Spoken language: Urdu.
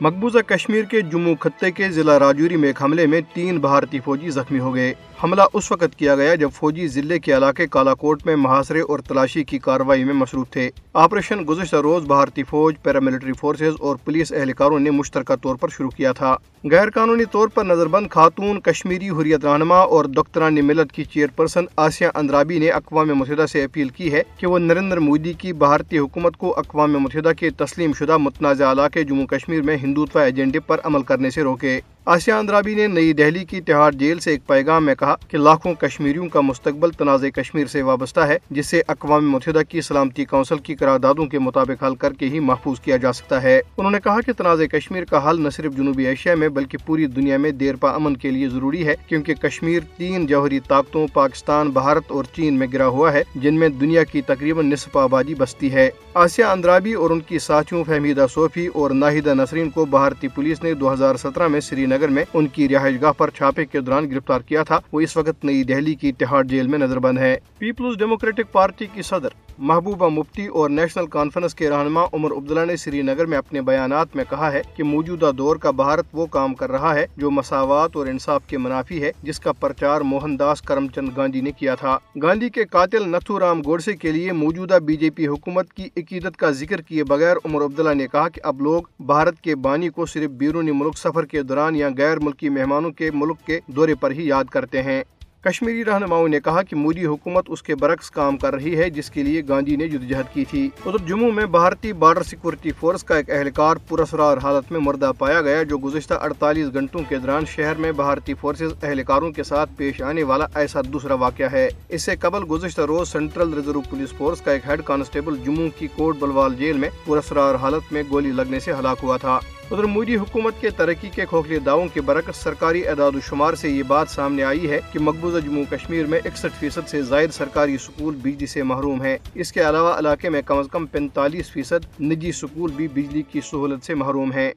مقبوضہ کشمیر کے جموں خطے کے ضلع راجوری میں ایک حملے میں تین بھارتی فوجی زخمی ہو گئے۔ حملہ اس وقت کیا گیا جب فوجی ضلع کے علاقے کالا کوٹ میں محاصرے اور تلاشی کی کارروائی میں مصروف تھے۔ آپریشن گزشتہ روز بھارتی فوج، پیراملٹری فورسز اور پولیس اہلکاروں نے مشترکہ طور پر شروع کیا تھا۔ غیر قانونی طور پر نظر بند خاتون، کشمیری حریت رہنما اور دختران ملت کی چیئر پرسن آسیہ اندرابی نے اقوام متحدہ سے اپیل کی ہے کہ وہ نریندر مودی کی بھارتی حکومت کو اقوام متحدہ کے تسلیم شدہ متنازع علاقے جموں کشمیر میں ہندوتوا ایجنڈے پر عمل کرنے سے روکے۔ آسیہ اندرابی نے نئی دہلی کی تہاڑ جیل سے ایک پیغام میں کہا کہ لاکھوں کشمیریوں کا مستقبل تنازع کشمیر سے وابستہ ہے جسے اقوام متحدہ کی سلامتی کونسل کی قراردادوں کے مطابق حل کر کے ہی محفوظ کیا جا سکتا ہے۔ انہوں نے کہا کہ تنازع کشمیر کا حل نہ صرف جنوبی ایشیا میں بلکہ پوری دنیا میں دیر پا امن کے لیے ضروری ہے، کیونکہ کشمیر تین جوہری طاقتوں، پاکستان، بھارت اور چین میں گرا ہوا ہے، جن میں دنیا کی تقریباً نصف آبادی بستی ہے۔ آسیہ اندرابی اور ان کی ساتھیوں فہمیدہ صوفی اور ناہدہ نسرین کو بھارتی پولیس نے دو ہزار سترہ میں سری نگر میں ان کی رہائش گاہ پر چھاپے کے دوران گرفتار کیا تھا۔ وہ اس وقت نئی دہلی کی تہاڑ جیل میں نظر بند ہے پیپلز ڈیموکریٹک پارٹی کی صدر محبوبہ مفتی اور نیشنل کانفرنس کے رہنما عمر عبداللہ نے سری نگر میں اپنے بیانات میں کہا ہے کہ موجودہ دور کا بھارت وہ کام کر رہا ہے جو مساوات اور انصاف کے منافی ہے، جس کا پرچار موہن داس کرم چند گاندھی نے کیا تھا۔ گاندھی کے قاتل نتھو رام گوڈسے کے لیے موجودہ بی جے پی حکومت کی عقیدت کا ذکر کیے بغیر عمر عبداللہ نے کہا کہ اب لوگ بھارت کے بانی کو صرف بیرونی ملک سفر کے دوران یا غیر ملکی مہمانوں کے ملک کے دورے پر ہی یاد کرتے ہیں۔ کشمیری رہنماؤں نے کہا کہ مودی حکومت اس کے برعکس کام کر رہی ہے، جس کے لیے گاندھی نے جدوجہد کی تھی۔ ادھر جموں میں بھارتی بارڈر سیکورٹی فورس کا ایک اہلکار پراسرار حالت میں مردہ پایا گیا، جو گزشتہ اڑتالیس گھنٹوں کے دوران شہر میں بھارتی فورسز اہلکاروں کے ساتھ پیش آنے والا ایسا دوسرا واقعہ ہے۔ اس سے قبل گزشتہ روز سینٹرل ریزرو پولیس فورس کا ایک ہیڈ کانسٹیبل جموں کی کوٹ بلوال جیل میں پراسرار حالت میں گولی لگنے سے ہلاک ہوا تھا۔ ادھر مودی حکومت کے ترقی کے کھوکھلے دعووں کے برعکس سرکاری اعداد و شمار سے یہ بات سامنے آئی ہے کہ مقبوضہ جموں کشمیر میں اکسٹھ فیصد سے زائد سرکاری سکول بجلی سے محروم ہیں۔ اس کے علاوہ علاقے میں کم از کم پینتالیس فیصد نجی سکول بھی بجلی کی سہولت سے محروم ہیں۔